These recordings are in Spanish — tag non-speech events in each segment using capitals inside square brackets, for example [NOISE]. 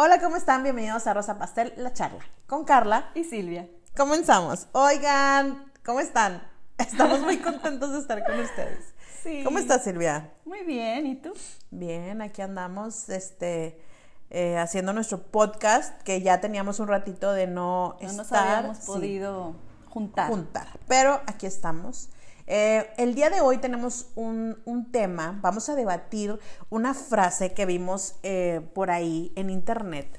Hola, ¿cómo están? Bienvenidos a Rosa Pastel, la charla con Carla y Silvia. Comenzamos. Oigan, ¿cómo están? [LAUGHS] Estamos muy contentos de estar con ustedes. Sí. ¿Cómo estás, Silvia? Muy bien, ¿y tú? Bien, aquí andamos, este, eh, haciendo nuestro podcast, que ya teníamos un ratito de no, No nos estar. habíamos sí, podido juntar. juntar. Pero aquí estamos. Eh, el día de hoy tenemos un, un tema, vamos a debatir una frase que vimos eh, por ahí en internet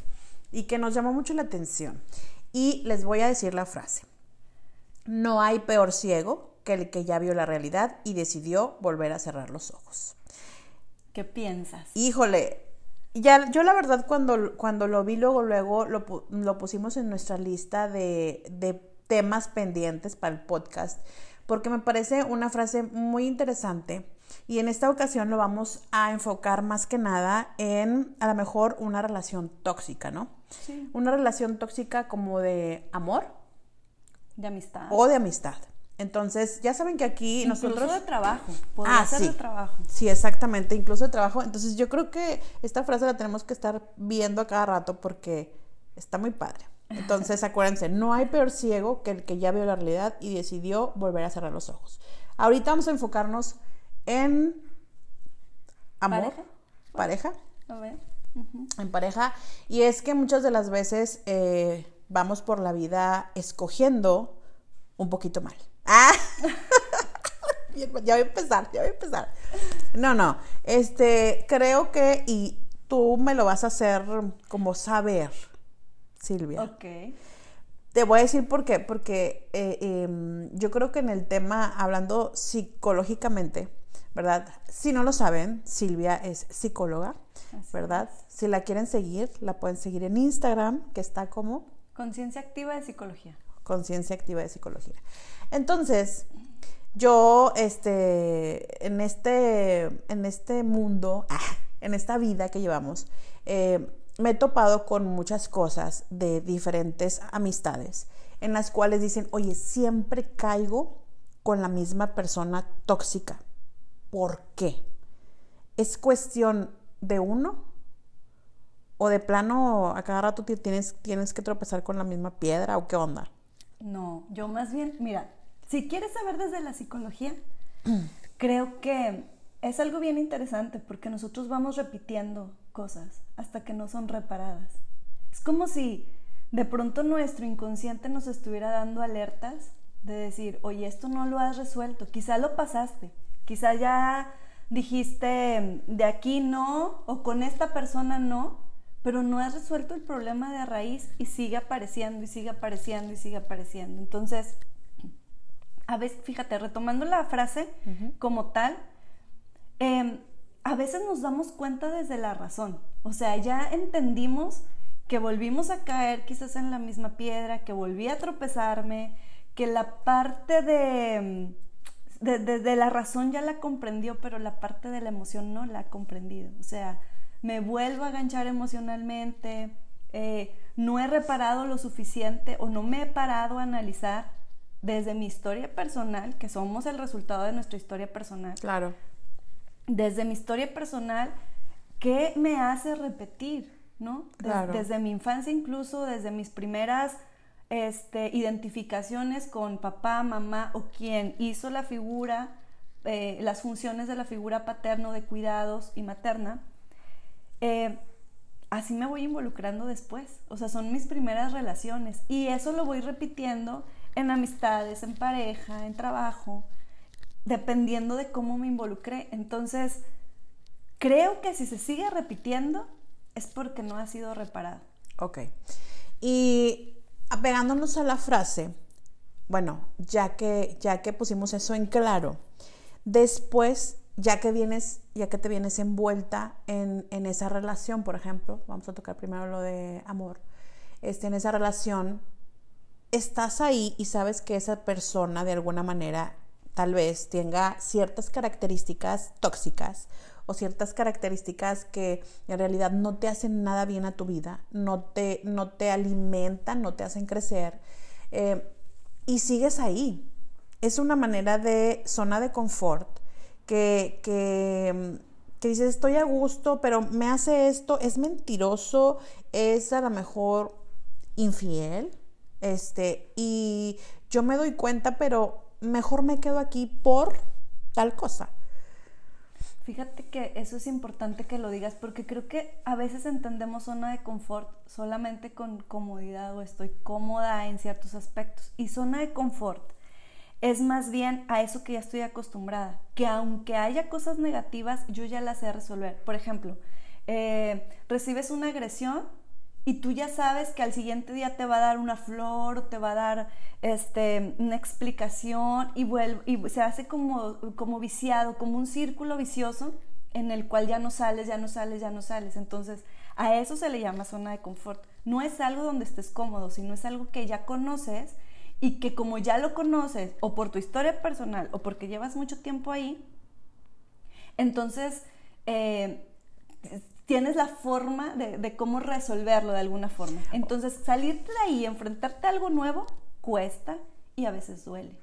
y que nos llamó mucho la atención. Y les voy a decir la frase. No hay peor ciego que el que ya vio la realidad y decidió volver a cerrar los ojos. ¿Qué piensas? Híjole, ya, yo la verdad cuando, cuando lo vi luego, luego lo, lo pusimos en nuestra lista de, de temas pendientes para el podcast, porque me parece una frase muy interesante y en esta ocasión lo vamos a enfocar más que nada en a lo mejor una relación tóxica, ¿no? Sí. Una relación tóxica como de amor De amistad. o de amistad. Entonces, ya saben que aquí Incluso nosotros... de trabajo. Podría Ah, ser sí. de trabajo. Sí, exactamente, incluso de trabajo. Entonces yo creo que esta frase la tenemos que estar viendo a cada rato porque está muy padre. Entonces acuérdense, no hay peor ciego que el que ya vio la realidad y decidió volver a cerrar los ojos. Ahorita vamos a enfocarnos en amor, ¿Pareja? pareja, A ver. En pareja. Y es que muchas de las veces eh, vamos por la vida escogiendo un poquito mal. [LAUGHS] Ah. [LAUGHS] Ya voy a empezar, ya voy a empezar. No, no. Este, creo que, y tú me lo vas a hacer como saber, Silvia. Ok. Te voy a decir por qué, porque eh, em, yo creo que en el tema, hablando psicológicamente, ¿verdad? Si no lo saben, Silvia es psicóloga, Así ¿verdad? Si la quieren seguir, la pueden seguir en Instagram, que está como Conciencia activa de psicología. Conciencia Activa de Psicología. Entonces, yo, este, en este, en este mundo, ah, en esta vida que llevamos, eh, me he topado con muchas cosas de diferentes amistades, en las cuales dicen, oye, siempre caigo con la misma persona tóxica. ¿Por qué? ¿Es cuestión de uno? ¿O de plano a cada rato tienes, tienes que tropezar con la misma piedra o qué onda? No, yo más bien, mira, si quieres saber desde la psicología, [CLEARS THROAT] creo que es algo bien interesante porque nosotros vamos repitiendo cosas hasta que no son reparadas. Es como si de pronto nuestro inconsciente nos estuviera dando alertas de decir, oye, esto no lo has resuelto, quizá lo pasaste, quizá ya dijiste, de aquí no, o con esta persona no, pero no has resuelto el problema de raíz y sigue apareciendo y sigue apareciendo y sigue apareciendo. Entonces, a veces, fíjate, retomando la frase como tal, eh, a veces nos damos cuenta desde la razón. O sea, ya entendimos que volvimos a caer quizás en la misma piedra, que volví a tropezarme, que la parte de, de- de la razón ya la comprendió, pero la parte de la emoción no la ha comprendido. O sea, me vuelvo a ganchar emocionalmente, eh, no he reparado lo suficiente o no me he parado a analizar desde mi historia personal, que somos el resultado de nuestra historia personal, Claro. Desde mi historia personal, ¿qué me hace repetir? ¿no? Des- Claro. Desde mi infancia incluso, desde mis primeras este, identificaciones con papá, mamá o quien hizo la figura, eh, las funciones de la figura paterno de cuidados y materna, eh, así me voy involucrando después. O sea, son mis primeras relaciones. Y eso lo voy repitiendo en amistades, en pareja, en trabajo, dependiendo de cómo me involucré. Entonces, creo que si se sigue repitiendo es porque no ha sido reparado. Ok. Y apegándonos a la frase, bueno, ya que, ya que pusimos eso en claro, después, ya que vienes, ya que te vienes envuelta en, en esa relación, por ejemplo, vamos a tocar primero lo de amor, este, en esa relación, estás ahí y sabes que esa persona de alguna manera tal vez tenga ciertas características tóxicas o ciertas características que en realidad no te hacen nada bien a tu vida, no te, no te alimentan, no te hacen crecer eh, y sigues ahí. Es una manera de zona de confort que, que, que dices, estoy a gusto, pero me hace esto, es mentiroso, es a lo mejor infiel, este, y yo me doy cuenta, pero mejor me quedo aquí por tal cosa. Fíjate que eso es importante que lo digas porque creo que a veces entendemos zona de confort solamente con comodidad o estoy cómoda en ciertos aspectos. Y zona de confort es más bien a eso que ya estoy acostumbrada, que aunque haya cosas negativas, yo ya las sé resolver. Por ejemplo, eh, recibes una agresión y tú ya sabes que al siguiente día te va a dar una flor, te va a dar este, una explicación y, vuelve, y se hace como, como viciado, como un círculo vicioso en el cual ya no sales, ya no sales, ya no sales. Entonces, a eso se le llama zona de confort. No es algo donde estés cómodo, sino es algo que ya conoces y que como ya lo conoces, o por tu historia personal, o porque llevas mucho tiempo ahí, entonces eh, tienes la forma de, cómo resolverlo de alguna forma. Entonces, salirte de ahí, enfrentarte a algo nuevo, cuesta y a veces duele.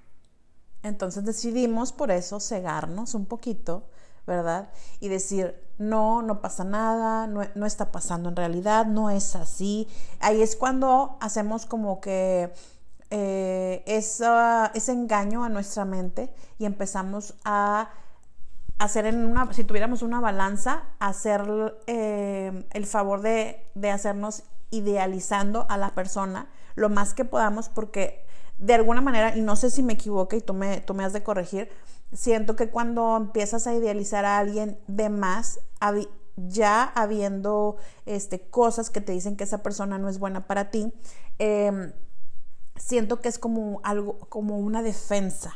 Entonces decidimos por eso cegarnos un poquito, ¿verdad? Y decir, no, no pasa nada, no, está pasando en realidad, no es así. Ahí es cuando hacemos como que eh, ese engaño a nuestra mente y empezamos a hacer en una, si tuviéramos una balanza, hacer eh, el favor de, de, hacernos idealizando a la persona lo más que podamos, porque de alguna manera, y no sé si me equivoco y tú me, tú me has de corregir, siento que cuando empiezas a idealizar a alguien de más, ya habiendo este, cosas que te dicen que esa persona no es buena para ti, em, siento que es como algo, como una defensa.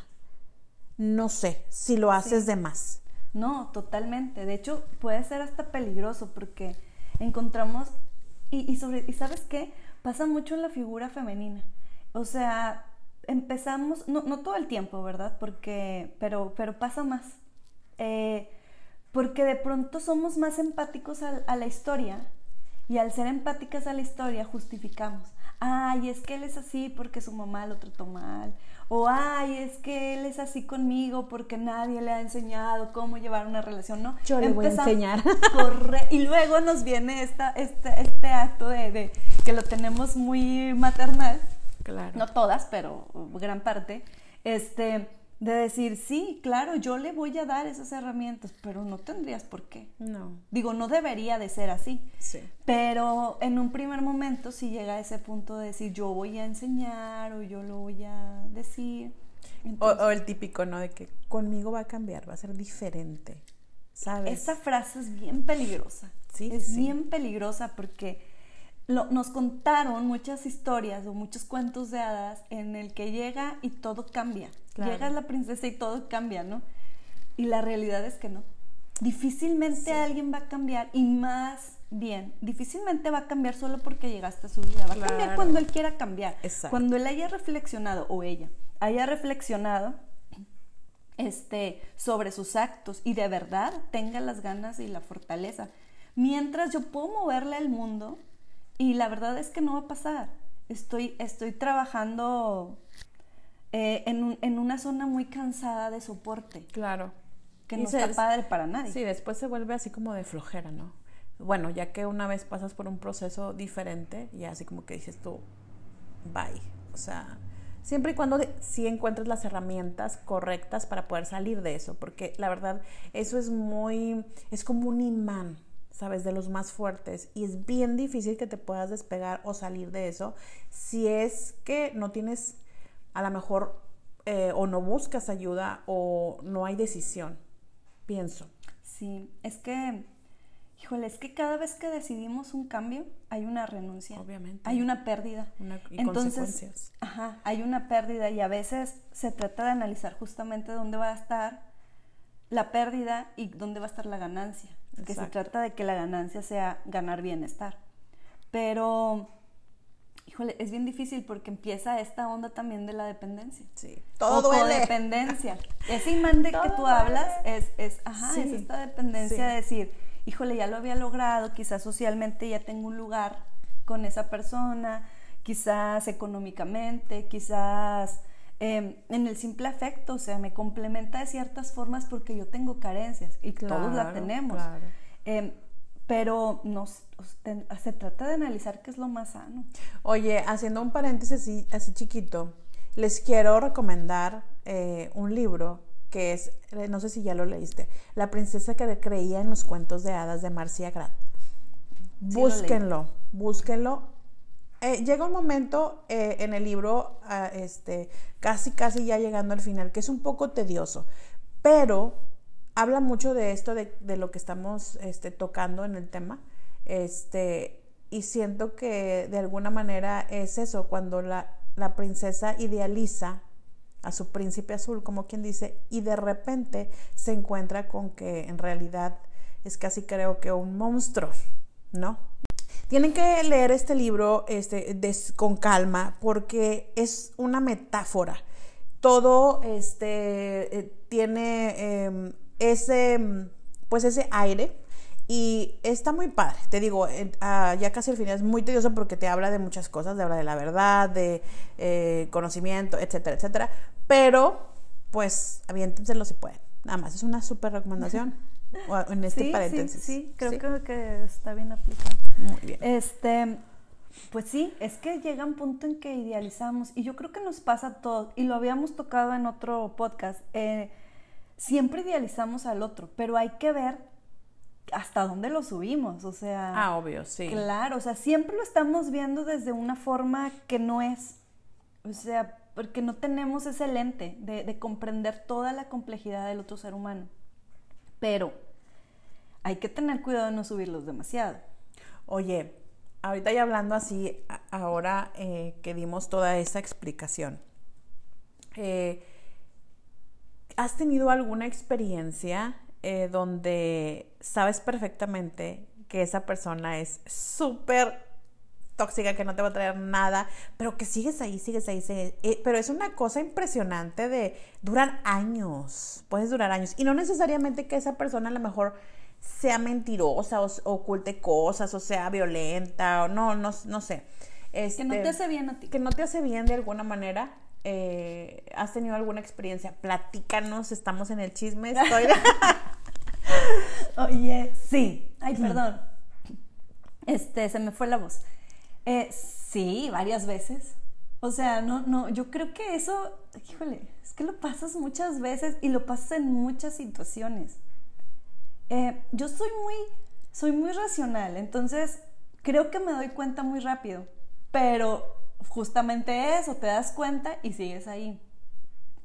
No sé si lo haces de más. No, totalmente. De hecho, puede ser hasta peligroso porque encontramos, y, sobre, y sabes qué, pasa mucho en la figura femenina. O sea, empezamos, no, no todo el tiempo, ¿verdad? Porque, pero, pero pasa más. Eh, porque de pronto somos más empáticos a la historia y al ser empáticas a la historia justificamos. Ay, es que él es así porque su mamá lo trató mal o ay, es que él es así conmigo porque nadie le ha enseñado cómo llevar una relación, ¿no? Yo le voy a enseñar. [LAUGHS] y luego nos viene esta, este, este acto de, de, que lo tenemos muy maternal, claro. no todas, pero gran parte, este de decir, sí, claro, yo le voy a dar esas herramientas, pero no tendrías por qué. No. Digo, no debería de ser así. Sí. Pero en un primer momento si llega a ese punto de decir, yo voy a enseñar o yo lo voy a decir. o, el típico, ¿no? De que conmigo va a cambiar, va a ser diferente. ¿Sabes? Esa frase es bien peligrosa. Sí. Es bien peligrosa porque nos contaron muchas historias o muchos cuentos de hadas en el que llega y todo cambia. Llega la princesa y todo cambia, ¿no? Y la realidad es que no. Difícilmente alguien va a cambiar y más bien, difícilmente va a cambiar solo porque llegaste a su vida. Va a cambiar cuando él quiera cambiar. Cuando él haya reflexionado o ella haya reflexionado este, sobre sus actos y de verdad tenga las ganas y la fortaleza. Mientras yo puedo moverle al mundo, y la verdad es que no va a pasar. Estoy, estoy trabajando eh, en, en, una zona muy cansada de soporte. Claro. Que no está padre para nadie. Sí, después se vuelve así como de flojera, ¿no? Bueno, ya que una vez pasas por un proceso diferente, y así como que dices tú, bye. O sea, siempre y cuando sí encuentres las herramientas correctas para poder salir de eso, porque la verdad, eso es muy, es como un imán ¿sabes? De los más fuertes. Y es bien difícil que te puedas despegar o salir de eso si es que no tienes, a lo mejor, eh, o no buscas ayuda o no hay decisión, pienso. Sí, es que, híjole, es que cada vez que decidimos un cambio, hay una renuncia. Obviamente. Hay una pérdida. y consecuencias. Ajá, hay una pérdida y a veces se trata de analizar justamente dónde va a estar la pérdida y dónde va a estar la ganancia que se trata de que la ganancia sea ganar bienestar. Pero, híjole, es bien difícil porque empieza esta onda también de la dependencia. Sí, todo o duele. dependencia. Ese imán de que tú hablas es, es, ajá, es esta dependencia de decir, híjole, ya lo había logrado, quizás socialmente ya tengo un lugar con esa persona, quizás económicamente, quizás em, en el simple afecto, o sea, me complementa de ciertas formas porque yo tengo carencias y todos la tenemos. Em, pero nos, se trata de analizar qué es lo más sano. Oye, haciendo un paréntesis así, así chiquito, les quiero recomendar eh, un libro que es, eh, no sé si ya lo leíste, La princesa que creía en los cuentos de hadas de Marcia Grad. búsquenlo, búsquenlo. Eh, llega un momento en el libro, ah, este, casi, casi ya llegando al final, que es un poco tedioso, pero habla mucho de esto, de, lo que estamos este, tocando en el tema. Este, y siento que de alguna manera es eso, cuando la, la princesa idealiza a su príncipe azul, como quien dice, y de repente se encuentra con que en realidad es casi creo que un monstruo, ¿no? Tienen que leer este libro este, con calma porque es una metáfora. Todo este, eh, tiene em, ese, pues ese aire y está muy padre, te digo, ah, ya casi al final es muy tedioso porque te habla de muchas cosas, te habla de la verdad, de eh, conocimiento, etcétera, etcétera. Pero, pues, aviéntenselo si pueden. Nada más, es una súper recomendación [LAUGHS] en este paréntesis. Sí, sí, creo Que, está bien aplicado. Muy bien. Este, pues sí, es que llega un punto en que idealizamos, y yo creo que nos pasa a todos, y lo habíamos tocado en otro podcast, eh, siempre idealizamos al otro, pero hay que ver hasta dónde lo subimos, o sea... Ah, obvio, sí. Claro, o sea, siempre lo estamos viendo desde una forma que no es, o sea, porque no tenemos ese lente de, comprender toda la complejidad del otro ser humano. Pero hay que tener cuidado de no subirlos demasiado. Oye, ahorita ya hablando así, ahora eh, que dimos toda esa explicación, eh, ¿has tenido alguna experiencia eh, donde sabes perfectamente que esa persona es súper tóxica, que no te va a traer nada, pero que sigues ahí, sigues ahí, sigues. Eh, pero es una cosa impresionante de durar años, puedes durar años. Y no necesariamente que esa persona a lo mejor sea mentirosa o, oculte cosas o sea violenta o no, no, no sé. que no te este, hace bien a ti. Que no te hace bien de alguna manera. Eh, ¿Has tenido alguna experiencia? Platícanos, estamos en el chisme. Estoy... [LAUGHS] [LAUGHS] Oye, sí. Ay, perdón. Este, se me fue la voz. Eh, sí, varias veces. O sea, no, no, yo creo que eso, híjole, es que lo pasas muchas veces y lo pasas en muchas situaciones. Eh, yo soy muy, soy muy racional, entonces creo que me doy cuenta muy rápido, pero justamente eso, te das cuenta y sigues ahí.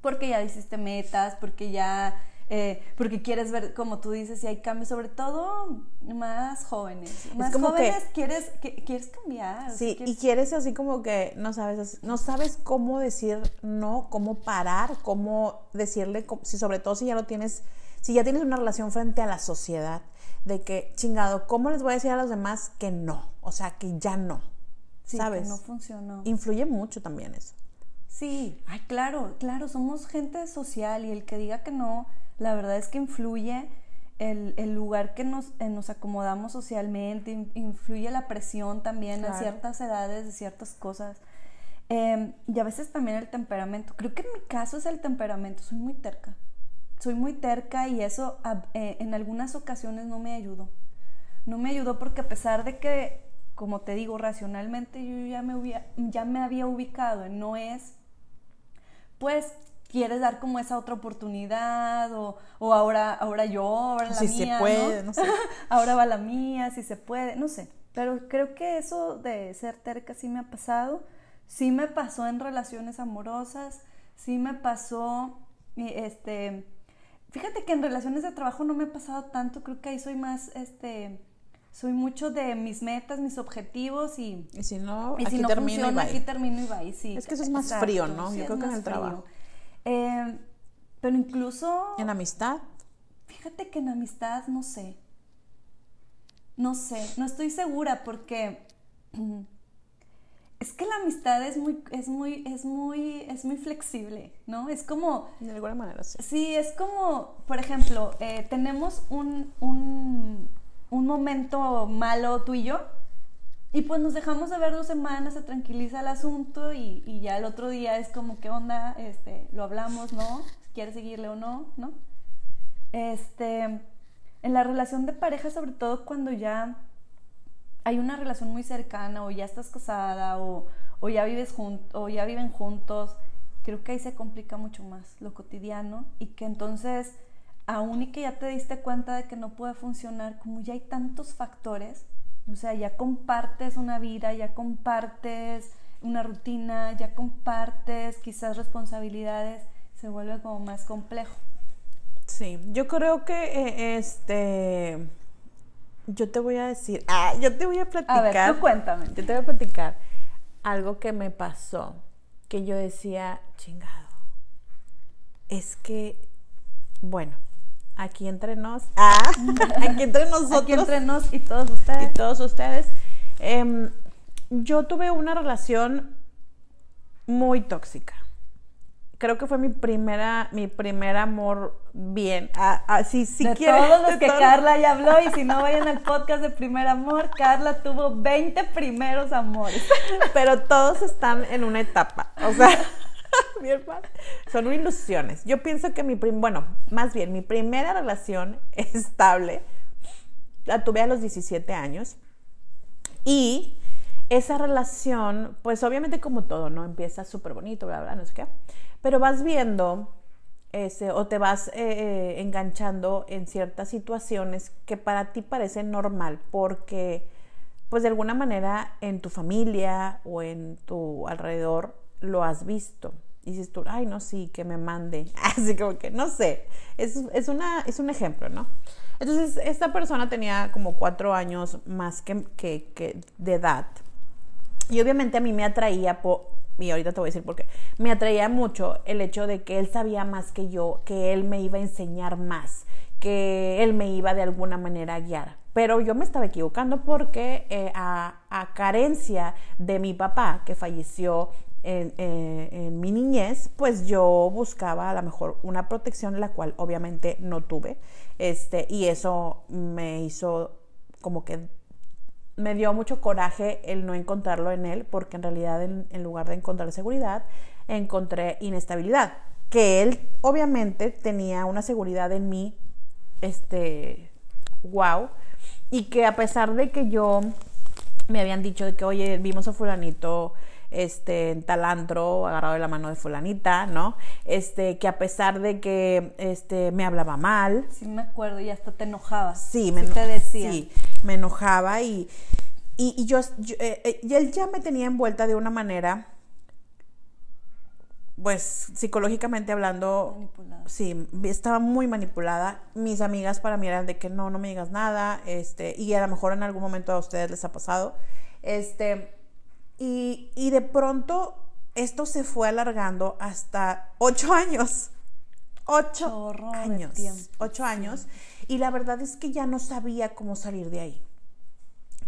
Porque ya hiciste metas, porque ya eh, porque quieres ver, como tú dices, si hay cambios, sobre todo más jóvenes. Más como jóvenes que, quieres, quieres cambiar. Sí, y quieres así como que no sabes, no sabes cómo decir no, cómo parar, cómo decirle, si sobre todo si ya lo tienes, si ya tienes una relación frente a la sociedad, de que, chingado, ¿cómo les voy a decir a los demás que no? O sea, que ya no. Sí, ¿Sabes? Que no funcionó. Influye mucho también eso. Sí, ay, claro, claro, somos gente social y el que diga que no, la verdad es que influye el, lugar que nos, eh, nos, acomodamos socialmente, influye la presión también a ciertas edades de ciertas cosas. Em, y a veces también el temperamento. Creo que en mi caso es el temperamento, soy muy terca. Soy muy terca y eso eh, en algunas ocasiones no me ayudó. No me ayudó porque a pesar de que, como te digo, racionalmente yo ya me, ya me había ubicado en no es, pues quieres dar como esa otra oportunidad o, ahora, ahora yo, ahora la si mía. Se puede, ¿no? sé. [LAUGHS] ahora va la mía, si se puede, no sé. Pero creo que eso de ser terca sí me ha pasado. Sí me pasó en relaciones amorosas, sí me pasó, este, fíjate que en relaciones de trabajo no me ha pasado tanto, creo que ahí soy más, este, soy mucho de mis metas, mis objetivos y, y si no, aquí termino funciona, aquí termino y va. sí, es que eso es más frío, ¿no? Yo creo que en el trabajo. Em, pero incluso... ¿En amistad? Fíjate que en amistad no sé. No sé, no estoy segura porque [CLEARS THROAT] es que la amistad es muy, es muy, es muy, es muy flexible, ¿no? Es como... De alguna manera, sí. Sí, es como, por ejemplo, eh, tenemos un, un, un momento malo tú y yo y pues nos dejamos de ver dos semanas, se tranquiliza el asunto y, y ya el otro día es como, ¿qué onda? Este, lo hablamos, ¿no? ¿Quieres seguirle o no? ¿No? Este, en la relación de pareja, sobre todo cuando ya hay una relación muy cercana o ya estás casada o, o ya vives o ya viven juntos, creo que ahí se complica mucho más lo cotidiano y que entonces, aún y que ya te diste cuenta de que no puede funcionar, como ya hay tantos factores, o sea, ya compartes una vida, ya compartes una rutina, ya compartes quizás responsabilidades, se vuelve como más complejo. Sí, yo creo que eh, este, yo te voy a decir, ah, yo te voy a platicar. A ver, tú cuéntame. Yo te voy a platicar algo que me pasó, que yo decía, chingado, es que, bueno, aquí entre nos, ah, [LAUGHS] aquí entre nosotros. Aquí entre nos y todos ustedes. y todos ustedes. em, yo tuve una relación muy tóxica. Creo que fue mi primera, mi primer amor bien. Ah, ah, si, si de quieren- todos los de que Carla ya habló y si no vayan al podcast de primer amor, Carla tuvo 20 primeros amores. [LAUGHS] Pero todos están en una etapa. O sea, [LAUGHS] son ilusiones. Yo pienso que mi prim, bueno, más bien, mi primera relación [LAUGHS] estable la tuve a los 17 años. Y esa relación, pues obviamente como todo, ¿no? Empieza súper bonito, bla, bla, no sé qué. Pero vas viendo ese, o te vas eh, eh, enganchando en ciertas situaciones que para ti parecen normal, porque pues de alguna manera en tu familia o en tu alrededor lo has visto. Y dices tú, ay, no, sí, que me mande. [LAUGHS] Así como que, no sé, es, es, una, es un ejemplo, ¿no? Entonces, esta persona tenía como cuatro años más que, que, que de edad. Y obviamente a mí me atraía, po- y ahorita te voy a decir por qué, me atraía mucho el hecho de que él sabía más que yo, que él me iba a enseñar más, que él me iba de alguna manera a guiar. Pero yo me estaba equivocando porque eh, a, a carencia de mi papá, que falleció en, eh, en mi niñez, pues yo buscaba a lo mejor una protección, la cual obviamente no tuve. Este, y eso me hizo como que me dio mucho coraje el no encontrarlo en él, porque en realidad en, en, lugar de encontrar seguridad, encontré inestabilidad. Que él obviamente tenía una seguridad en mí, este, wow, y que a pesar de que yo me habían dicho de que, oye, vimos a fulanito este, en talantro, agarrado de la mano de fulanita, ¿no? Este, que a pesar de que este, me hablaba mal. Sí, me acuerdo, y hasta te enojabas. Sí, me sí te decía. Sí, me enojaba y, y, y yo, yo eh, eh, y él ya me tenía envuelta de una manera, pues psicológicamente hablando, Manipulada. sí, estaba muy manipulada. Mis amigas para mí eran de que no, no me digas nada, este, y a lo mejor en algún momento a ustedes les ha pasado, este, y, y de pronto esto se fue alargando hasta ocho años. Ocho Chorro años. Ocho años. Y la verdad es que ya no sabía cómo salir de ahí.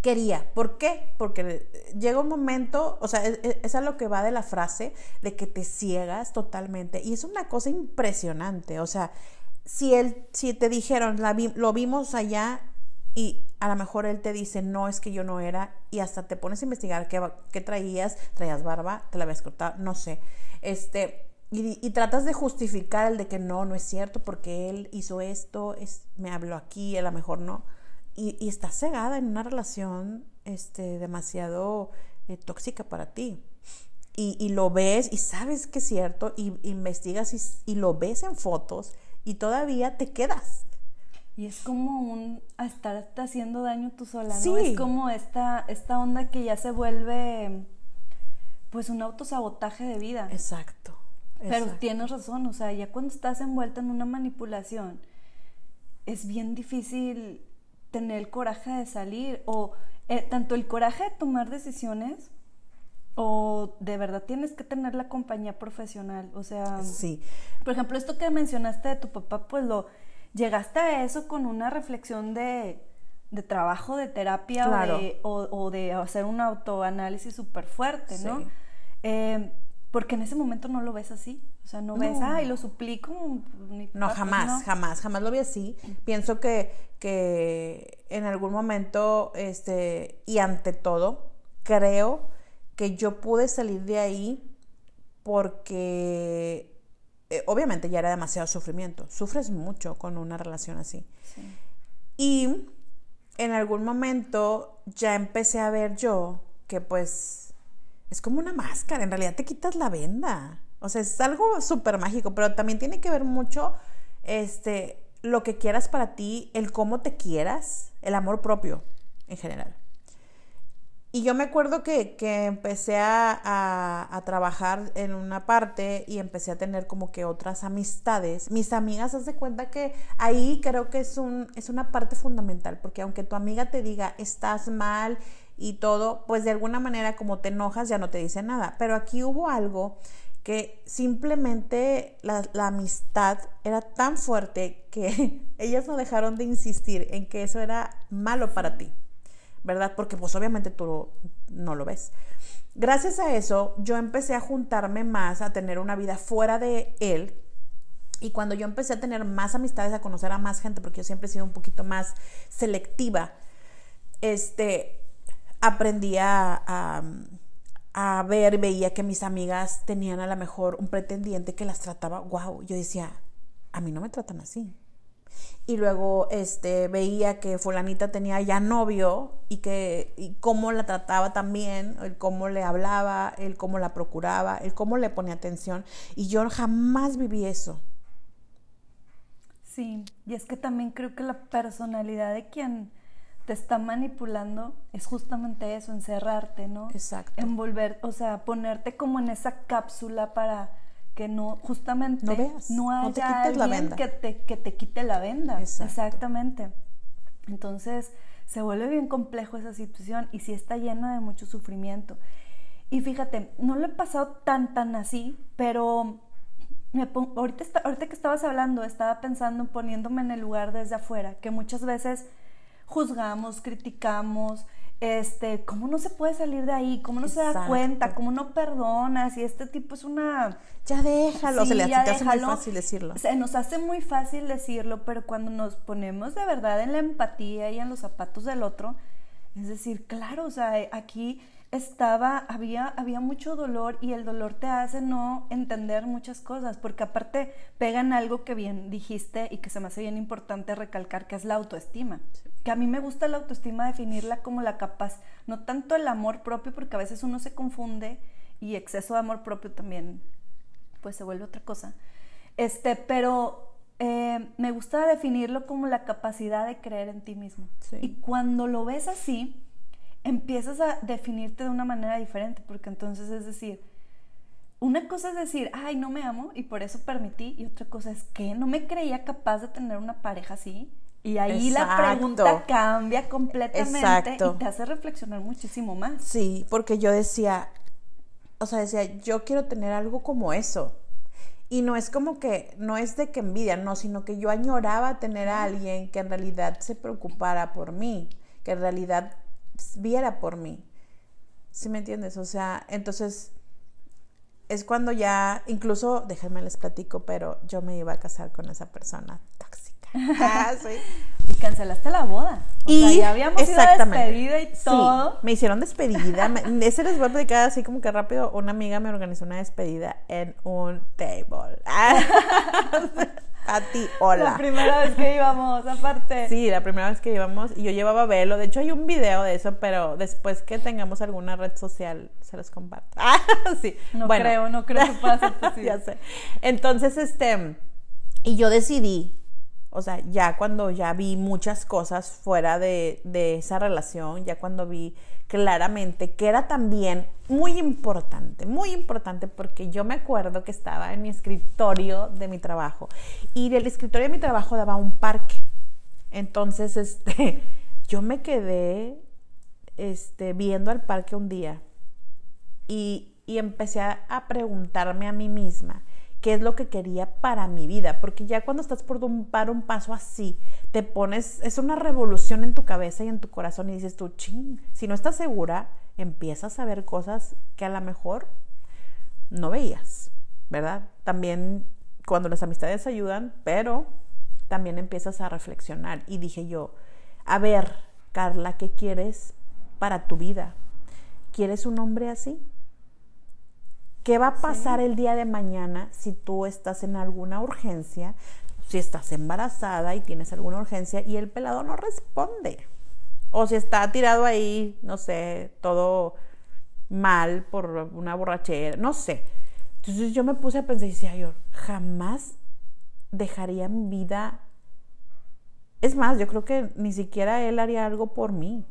Quería. ¿Por qué? Porque llega un momento, o sea, es, es a lo que va de la frase de que te ciegas totalmente. Y es una cosa impresionante. O sea, si él, si te dijeron, la vi- lo vimos allá y a lo mejor él te dice, no, es que yo no era, y hasta te pones a investigar qué, qué traías, traías barba, te la habías cortado, no sé. Este, y, y, tratas de justificar el de que no, no es cierto, porque él hizo esto, es, me habló aquí, a lo mejor no. Y, y estás cegada en una relación este, demasiado eh, tóxica para ti. Y, y, lo ves y sabes que es cierto, y investigas y, y lo ves en fotos, y todavía te quedas. Y es como un a estarte haciendo daño tú sola, ¿no? Sí. Es como esta, esta onda que ya se vuelve pues un autosabotaje de vida. Exacto. Pero exacto. tienes razón, o sea, ya cuando estás envuelta en una manipulación, es bien difícil tener el coraje de salir o eh, tanto el coraje de tomar decisiones o de verdad tienes que tener la compañía profesional, o sea, Sí. por ejemplo, esto que mencionaste de tu papá, pues lo llegaste a eso con una reflexión de, de trabajo, de terapia Claro. o, de, o, o de hacer un autoanálisis súper fuerte, ¿no? Sí. Eh, porque en ese momento no lo ves así. O sea, no, ves, No. ay, lo suplico. No, papá", jamás, no. jamás, jamás lo vi así. Pienso que, que en algún momento, este, y ante todo, creo que yo pude salir de ahí porque eh, obviamente ya era demasiado sufrimiento. Sufres mucho con una relación así. Y en algún momento ya empecé a ver yo que pues es como una máscara, en realidad te quitas la venda. O sea, es algo súper mágico, pero también tiene que ver mucho este, lo que quieras para ti, el cómo te quieras, el amor propio en general. Y yo me acuerdo que, empecé a, trabajar en una parte y empecé a tener como que otras amistades. Mis amigas, haz de cuenta que ahí creo que es, un, es una parte fundamental, porque aunque tu amiga te diga estás mal y todo, pues de alguna manera como te enojas ya no te dice nada. Pero aquí hubo algo que simplemente la, la, amistad era tan fuerte que [LAUGHS] ellas no dejaron de insistir en que eso era malo para ti. ¿Verdad? Porque pues obviamente tú no lo ves. Gracias a eso yo empecé a juntarme más, a tener una vida fuera de él. Y cuando yo empecé a tener más amistades, a conocer a más gente, porque yo siempre he sido un poquito más selectiva, este, aprendí a, a, ver, veía que mis amigas tenían a lo mejor un pretendiente que las trataba, wow, yo decía, a mí no me tratan así y luego este, veía que fulanita tenía ya novio y que y cómo la trataba también, el cómo le hablaba, el cómo la procuraba, el cómo le ponía atención. Y yo jamás viví eso. Sí, y es que también creo que la personalidad de quien te está manipulando es justamente eso, encerrarte, ¿no? Exacto. Envolver, o sea, ponerte como en esa cápsula para que no, justamente no, veas, no haya alguien Que, te, que te quite la venda. Exactamente. Entonces se vuelve bien complejo esa situación y sí está llena de mucho sufrimiento. Y fíjate, no lo he pasado tan, tan así, pero me ahorita, ahorita que estabas hablando, estaba pensando, poniéndome en el lugar desde afuera, que muchas veces juzgamos, criticamos, este, ¿cómo no se puede salir de ahí? ¿Cómo no se da cuenta? ¿Cómo no perdonas? Y este tipo es una... Ya déjalo, se le hace muy fácil decirlo. Se nos hace muy fácil decirlo, pero cuando nos ponemos de verdad en la empatía y en los zapatos del otro, es decir, claro, o sea, aquí estaba, había, había mucho dolor y el dolor te hace no entender muchas cosas, porque aparte pegan algo que bien dijiste y que se me hace bien importante recalcar, que es la autoestima. Que a mí me gusta la autoestima definirla como la capaz, no tanto el amor propio, porque a veces uno se confunde y exceso de amor propio también, pues se vuelve otra cosa. Este, pero eh, me gusta definirlo como la capacidad de creer en ti mismo. Y cuando lo ves así, empiezas a definirte de una manera diferente, porque entonces es decir, una cosa es decir, ay, no me amo y por eso permití, y otra cosa es que no me creía capaz de tener una pareja así. Y ahí la pregunta cambia completamente y te hace reflexionar muchísimo más. Sí, porque yo decía, o sea, decía, yo quiero tener algo como eso. Y no es como que, no es de que envidia, no, sino que yo añoraba tener a alguien que en realidad se preocupara por mí, que en realidad viera por mí. ¿Sí me entiendes? O sea, entonces es cuando ya, incluso, déjenme les platico, pero yo me iba a casar con esa persona tóxica. [LAUGHS] Ah, y cancelaste la boda. O y sea, ya habíamos ido despedida y todo. Sí, me hicieron despedida. ese les voy a platicar así como que rápido. Una amiga me organizó una despedida en un table. [LAUGHS] A ti, hola. La primera vez que íbamos, aparte. Sí, la primera vez que íbamos y yo llevaba velo. De hecho, hay un video de eso, pero después que tengamos alguna red social, se los comparto. [LAUGHS] Ah, sí. No creo, no creo que ser [LAUGHS] posible. ya sé. Entonces, este, y yo decidí, o sea, ya cuando ya vi muchas cosas fuera de, de esa relación, ya cuando vi claramente que era también muy importante, muy importante porque yo me acuerdo que estaba en mi escritorio de mi trabajo y del escritorio de mi trabajo daba un parque. Entonces, este, [LAUGHS] yo me quedé este, viendo al parque un día y, y empecé a, a preguntarme a mí misma, qué es lo que quería para mi vida, porque ya cuando estás por dar un paso así, te pones, es una revolución en tu cabeza y en tu corazón y dices tú, ching, si no estás segura, empiezas a ver cosas que a lo mejor no veías, ¿verdad? También cuando las amistades ayudan, pero también empiezas a reflexionar y dije yo, a ver, Carla, ¿qué quieres para tu vida? ¿quieres un hombre así? ¿Qué va a pasar el día de mañana si tú estás en alguna urgencia, si estás embarazada y tienes alguna urgencia y el pelado no responde? O si está tirado ahí, no sé, todo mal por una borrachera, no sé. Entonces yo me puse a pensar y decía, yo jamás dejaría mi vida. Es más, yo creo que ni siquiera él haría algo por mí.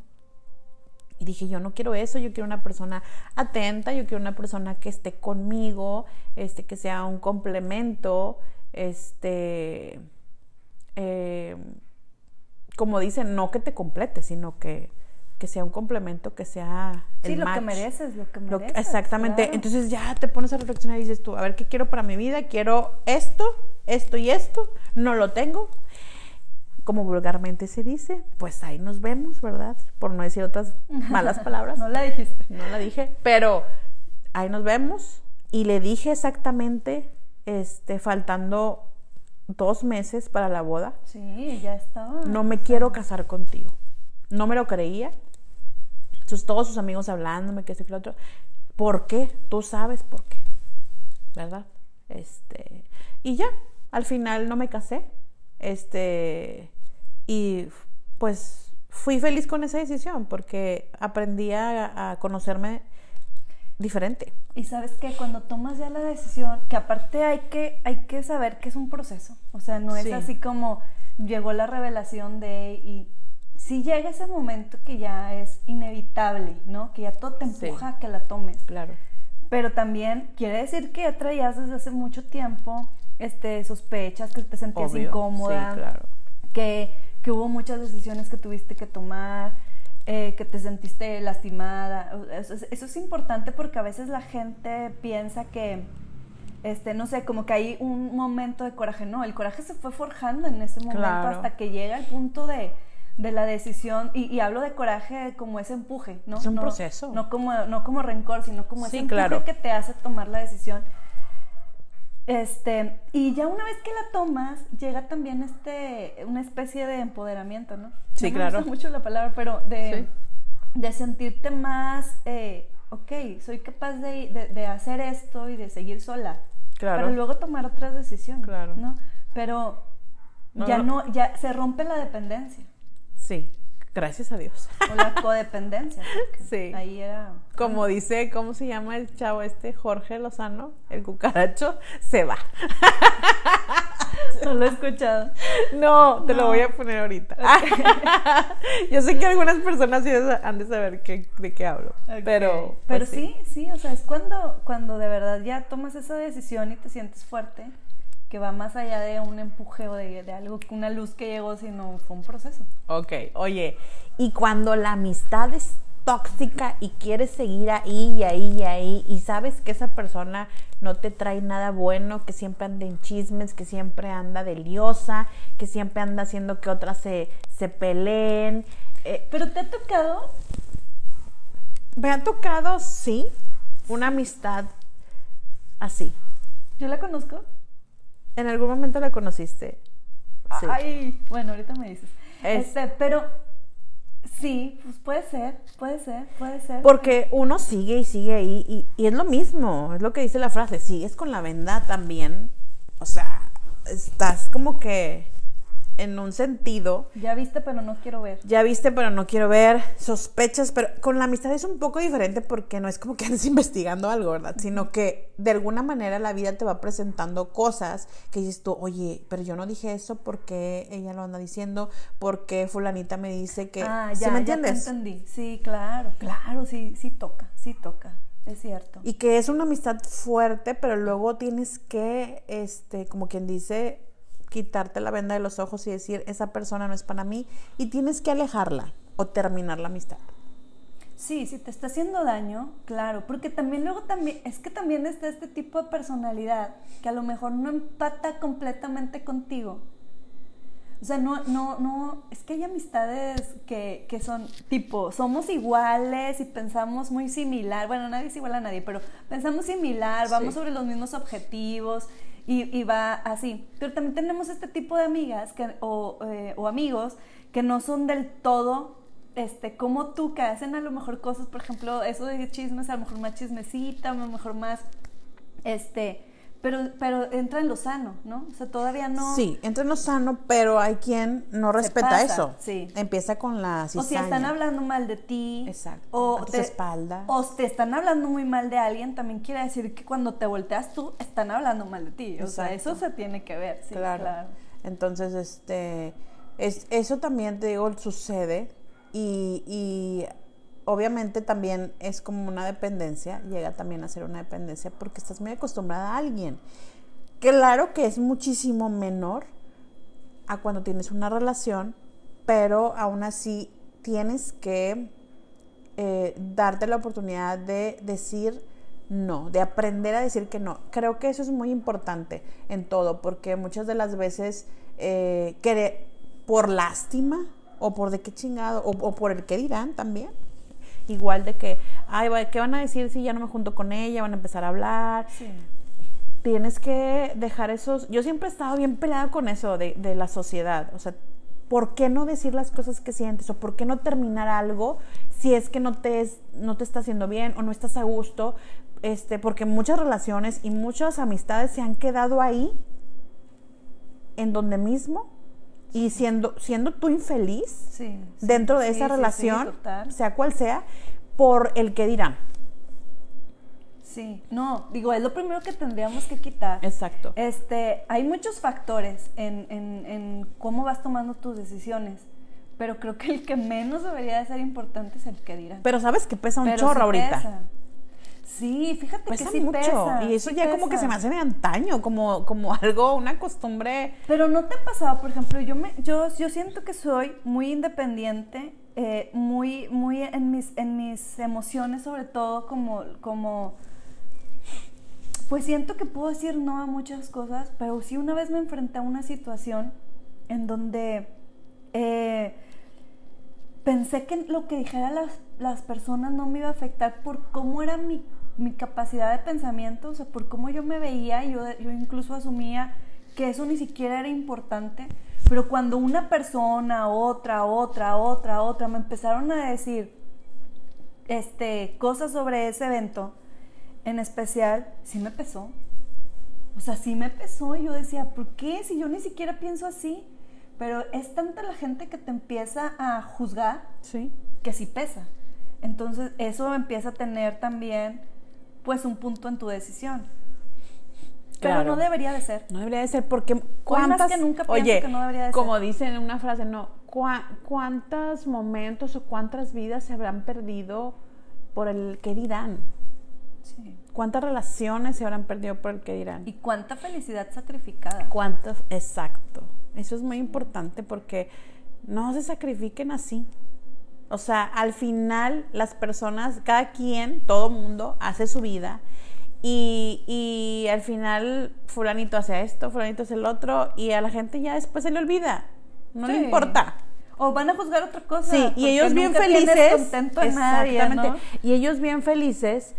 Y dije, yo no quiero eso, yo quiero una persona atenta, yo quiero una persona que esté conmigo, este, que sea un complemento, este, eh, como dicen, no que te complete, sino que, que sea un complemento, que sea el Sí, lo que mereces, lo que mereces. exactamente. Entonces ya te pones a reflexionar y dices tú, a ver, ¿qué quiero para mi vida? Quiero esto, esto y esto, no lo tengo como vulgarmente se dice, pues ahí nos vemos, ¿verdad? Por no decir otras [LAUGHS] malas palabras. no la dijiste. No la dije, pero ahí nos vemos. Y le dije exactamente, este, faltando dos meses para la boda. Sí, ya estaba. No me quiero casar contigo. No me lo creía. Entonces todos sus amigos hablándome, que este, que lo otro. ¿Por qué? Tú sabes por qué. ¿Verdad? Este. Y ya, al final no me casé. Este y pues fui feliz con esa decisión porque aprendí a, conocerme diferente. Y sabes que cuando tomas ya la decisión, que aparte hay que, hay que saber que es un proceso, o sea, no es así como llegó la revelación de y si llega ese momento que ya es inevitable, ¿no? Que ya todo te empuja a que la tomes. Claro. Pero también quiere decir que ya traías desde hace mucho tiempo este, sospechas, que te sentías incómoda, claro. que que hubo muchas decisiones que tuviste que tomar, eh, que te sentiste lastimada. Eso es, importante porque a veces la gente piensa que, este, no sé, como que hay un momento de coraje. No, el coraje se fue forjando en ese momento hasta que llega el punto de, la decisión, y, hablo de coraje como ese empuje, ¿no? Es un proceso. No como, no como rencor, sino como ese empuje que te hace tomar la decisión. Este, y ya una vez que la tomas, llega también este, una especie de empoderamiento, ¿no? Sí, claro. Me gusta mucho la palabra, pero de, de sentirte más, eh, ok, soy capaz de, de, hacer esto y de seguir sola. Claro. Pero luego tomar otras decisiones, claro. ¿no? Pero ya no, ya se rompe la dependencia. Sí. Gracias a Dios. O la codependencia. [LAUGHS] Sí. Ahí era. Como dice, ¿cómo se llama el chavo este? Jorge Lozano, el cucaracho, se va. No lo he escuchado. No, te lo voy a poner ahorita. [LAUGHS] Yo sé que algunas personas sí han de saber de qué hablo. Pero. Pues pero sí. sí, o sea, es cuando, cuando de verdad ya tomas esa decisión y te sientes fuerte que va más allá de un empuje o de, de, algo, una luz que llegó, sino fue un proceso. Ok, oye, y cuando la amistad es tóxica y quieres seguir ahí y ahí y ahí y sabes que esa persona no te trae nada bueno, que siempre anda en chismes, que siempre anda de liosa, que siempre anda haciendo que otras se, se peleen. Eh, ¿Pero te ha tocado? Me ha tocado, sí, una amistad así. ¿Yo la conozco? ¿En algún momento la conociste? Sí. Ay, bueno, ahorita me dices. Este, pero sí, pues puede ser, puede ser, puede ser. Porque uno sigue y sigue ahí y, y es lo mismo, es lo que dice la frase, sigues con la venda también. O sea, estás como que en un sentido. Ya viste, pero no quiero ver. Ya viste, pero no quiero ver. Sospechas, pero con la amistad es un poco diferente porque no es como que andes [LAUGHS] investigando algo, ¿verdad? Sino que de alguna manera la vida te va presentando cosas que dices tú, oye, pero yo no dije eso porque ella lo anda diciendo, porque fulanita me dice que... Ah, ya, me entiendes? Ya entendí. Sí, claro, claro, sí, sí toca, sí toca. Es cierto. Y que es una amistad fuerte, pero luego tienes que, este, como quien dice, quitarte la venda de los ojos y decir, esa persona no es para mí, y tienes que alejarla o terminar la amistad. Sí, si te está haciendo daño, claro, porque también luego también, es que también está este tipo de personalidad que a lo mejor no empata completamente contigo. O sea, no, no, no, es que hay amistades que, que son tipo, somos iguales y pensamos muy similar, bueno, nadie es igual a nadie, pero pensamos similar, vamos sobre los mismos objetivos y, va así. Pero también tenemos este tipo de amigas que, o, eh, o amigos que no son del todo este, como tú que hacen a lo mejor cosas, por ejemplo, eso de chismes, a lo mejor más chismecita, a lo mejor más, este, pero, pero entra en lo sano, ¿no? O sea, todavía no... Sí, entra en lo sano, pero hay quien no respeta pasa, eso. sí. Empieza con la O si cizaña. están hablando mal de ti. Exacto, O a tus te, espaldas. O te están hablando muy mal de alguien, también quiere decir que cuando te volteas tú, están hablando mal de ti. O sea, eso se tiene que ver. Sí, claro. claro. Entonces, este, es, eso también, te digo, sucede y, y obviamente también es como una dependencia, llega también a ser una dependencia porque estás muy acostumbrada a alguien. Claro que es muchísimo menor a cuando tienes una relación, pero aún así tienes que eh, darte la oportunidad de decir no, de aprender a decir que no. Creo que eso es muy importante en todo, porque muchas de las veces eh, quere- por lástima o por de qué chingado, o, o por el que dirán también. Igual de que, ay, ¿qué van a decir si ya no me junto con ella? Van a empezar a hablar Sí. tienes que dejar esos. Yo siempre he estado bien peleada con eso de, de la sociedad. O sea, ¿por qué no decir las cosas que sientes? ¿O por qué no terminar algo si es que no te, es, no te está haciendo bien o no estás a gusto? Este, porque muchas relaciones y muchas amistades se han quedado ahí, en donde mismo, y siendo, siendo tú infeliz Sí, sí. dentro de Sí, esa relación, sea cual sea, por el que dirán. Sí, no, digo, es lo primero que tendríamos que quitar. Exacto. Este, hay muchos factores en, en- en cómo vas tomando tus decisiones, pero creo que el que menos debería de ser importante es el que dirán. Pero sabes que pesa un Pero chorro ahorita. pesa. Sí, fíjate Pesa que sí mucho. pesa. y eso sí ya como que se me hace de antaño, como, como [LAUGHS] algo, una costumbre. Pero no te ha pasado, por ejemplo, yo me, yo, yo siento que soy muy independiente, eh, muy, muy en mis, en mis emociones, sobre todo como, como, pues siento que puedo decir no a muchas cosas, pero sí una vez me enfrenté a una situación en donde eh, pensé que lo que dijera las, las personas no me iba a afectar por cómo era mi, mi capacidad de pensamiento, o sea, por cómo yo me veía, yo, yo incluso asumía que eso ni siquiera era importante, pero cuando una persona, otra, otra, otra, otra, me empezaron a decir este, cosas sobre ese evento, en especial, sí me pesó. O sea, sí me pesó y yo decía, ¿por qué? Si yo ni siquiera pienso así. Pero es tanta la gente que te empieza a juzgar Sí. que sí pesa. Entonces eso empieza a tener también pues un punto en tu decisión. Pero Claro. no debería de ser. No debería de ser porque cuántas que nunca Oye, que no debería de como ser. dicen en una frase, no, ¿cuá- cuántos momentos o cuántas vidas se habrán perdido por el que dirán? Sí. ¿Cuántas relaciones se habrán perdido por el que dirán? Y cuánta felicidad sacrificada. ¿Cuántas? Exacto. Eso es muy importante porque no se sacrifiquen así. O sea, al final las personas, cada quien, todo mundo, hace su vida y, y al final fulanito hace esto, fulanito hace el otro y a la gente ya después se le olvida. No le importa. O van a juzgar otra cosa. Sí, y ellos bien felices. contento nadie. ¿no? Y ellos bien felices,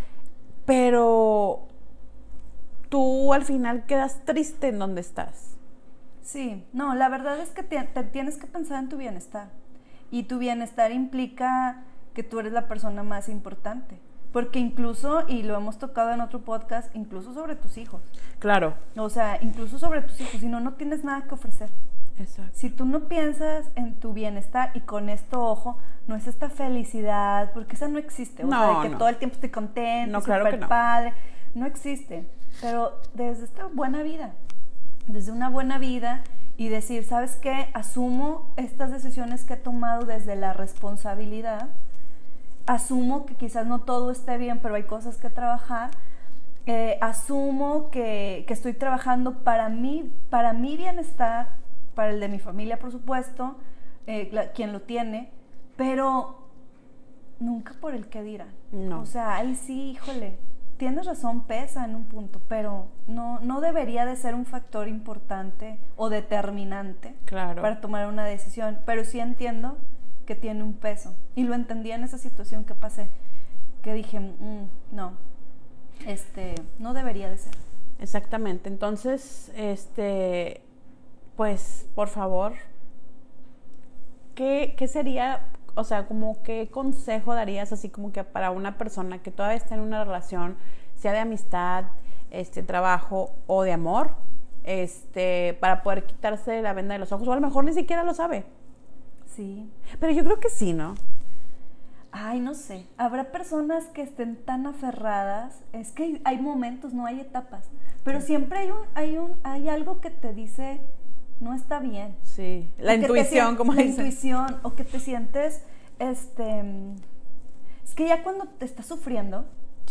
pero tú al final quedas triste en donde estás. Sí, no, la verdad es que te, te tienes que pensar en tu bienestar. Y tu bienestar implica que tú eres la persona más importante. Porque incluso, y lo hemos tocado en otro podcast, incluso sobre tus hijos. Claro. O sea, incluso sobre tus hijos, si no, no tienes nada que ofrecer. Exacto. Si tú no piensas en tu bienestar y con esto, ojo, no es esta felicidad, porque esa no existe. O sea, No, de que no. todo el tiempo estoy contento, No, claro que súper no. padre. No existe. Pero desde esta buena vida, desde una buena vida y decir, ¿sabes qué? Asumo estas decisiones que he tomado desde la responsabilidad. Asumo que quizás no todo esté bien, pero hay cosas que trabajar. Eh, asumo que, que estoy trabajando para mí, para mi bienestar, para el de mi familia, por supuesto, eh, la- quien lo tiene, pero nunca por el que dirán. No. O sea, ahí sí, híjole, tienes razón, pesa en un punto, pero no, no debería de ser un factor importante o determinante Claro. para tomar una decisión, pero sí entiendo que tiene un peso. Y lo entendí en esa situación que pasé, que dije, "Mm, no, este, no debería de ser. Exactamente. Entonces, este, pues, por favor, ¿qué, qué sería, o sea, como qué consejo darías así como que para una persona que todavía está en una relación, sea de amistad, este, trabajo o de amor, este, para poder quitarse la venda de los ojos, o a lo mejor ni siquiera lo sabe. Sí. Pero yo creo que sí, ¿no? Ay, no sé. Habrá personas que estén tan aferradas. Es que hay momentos, no hay etapas. Pero siempre hay un, hay un, hay algo que te dice no está bien. Sí. La O intuición, como La dicen. intuición. O que te sientes, este. Es que ya cuando te estás sufriendo,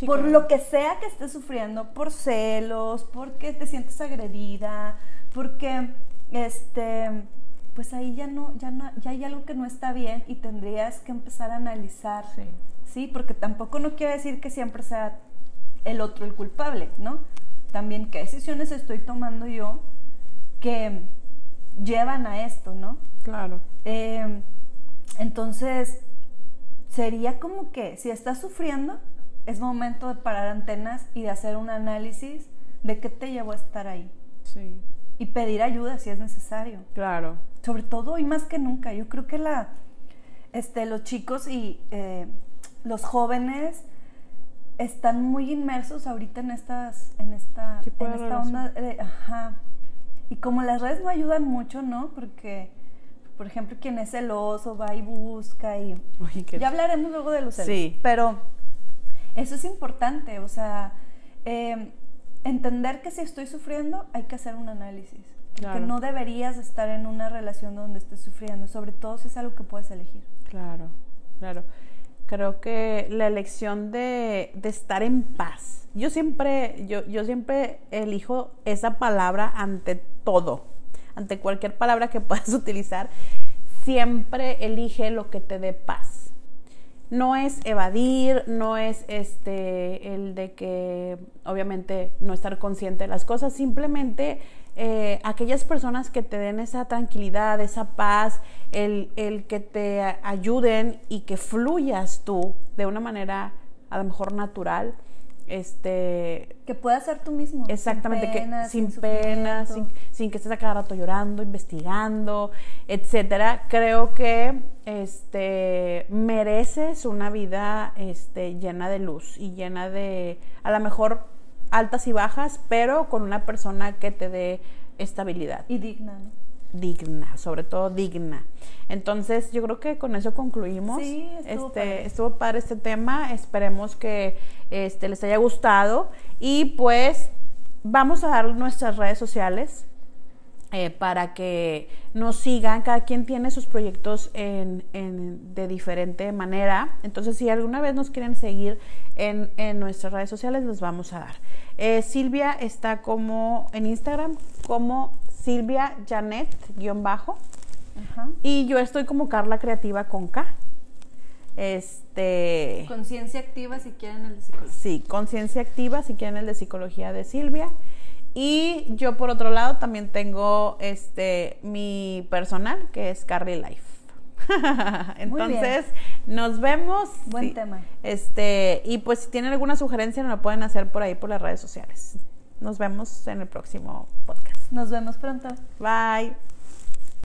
por lo que sea que estés sufriendo, por celos, porque te sientes agredida, porque este pues ahí ya no, ya no, ya hay algo que no está bien y tendrías que empezar a analizar, Sí. sí, porque tampoco no quiere decir que siempre sea el otro el culpable, ¿no? También qué decisiones estoy tomando yo que llevan a esto, ¿no? Claro. Eh, entonces, sería como que si estás sufriendo, es momento de parar antenas y de hacer un análisis de qué te llevó a estar ahí. Sí. Y pedir ayuda si es necesario. Claro. Sobre todo hoy más que nunca. Yo creo que la, este, los chicos y eh, los jóvenes están muy inmersos ahorita en estas, en esta, en esta onda de, ajá. Y como las redes no ayudan mucho, ¿no? Porque, por ejemplo, quien es celoso va y busca y Oye, qué- ya hablaremos luego de los celos. Sí. Pero eso es importante, o sea, eh, entender que si estoy sufriendo hay que hacer un análisis. Claro. Que no deberías estar en una relación donde estés sufriendo, sobre todo si es algo que puedes elegir. Claro, claro. Creo que la elección de, de estar en paz. Yo siempre, yo, yo siempre elijo esa palabra ante todo, ante cualquier palabra que [LAUGHS] puedas utilizar. Siempre elige lo que te dé paz. No es evadir, no es este el de que obviamente no estar consciente de las cosas, simplemente eh, aquellas personas que te den esa tranquilidad, esa paz, el, el que te ayuden y que fluyas tú de una manera a lo mejor natural, este, Que puedas ser tú mismo. Exactamente, que pena, sin pena, sin, sufrimiento. sin que estés a cada rato llorando, investigando, etcétera. Creo que este mereces una vida este, llena de luz y llena de, a lo mejor altas y bajas, pero con una persona que te dé estabilidad Y digna, ¿no? Digna, sobre todo digna. Entonces, yo creo que con eso concluimos. Sí, estuvo este, padre. estuvo padre este tema. Esperemos que este, les haya gustado. Y pues vamos a dar nuestras redes sociales eh, para que nos sigan. Cada quien tiene sus proyectos en, en- de diferente manera. Entonces, si alguna vez nos quieren seguir en, en nuestras redes sociales, los vamos a dar. Eh, Silvia está como en Instagram como Silvia Janet guion bajo. Ajá. Y yo estoy como Carla Creativa con K. Este. Conciencia activa si quieren el de psicología. Sí, conciencia activa, si quieren el de psicología de Silvia. Y yo por otro lado también tengo este mi personal, que es Carly Life. [LAUGHS] Entonces, nos vemos. Buen Sí. tema. Este, y pues si tienen alguna sugerencia, nos lo pueden hacer por ahí por las redes sociales. Nos vemos en el próximo podcast. Nos vemos pronto. Bye.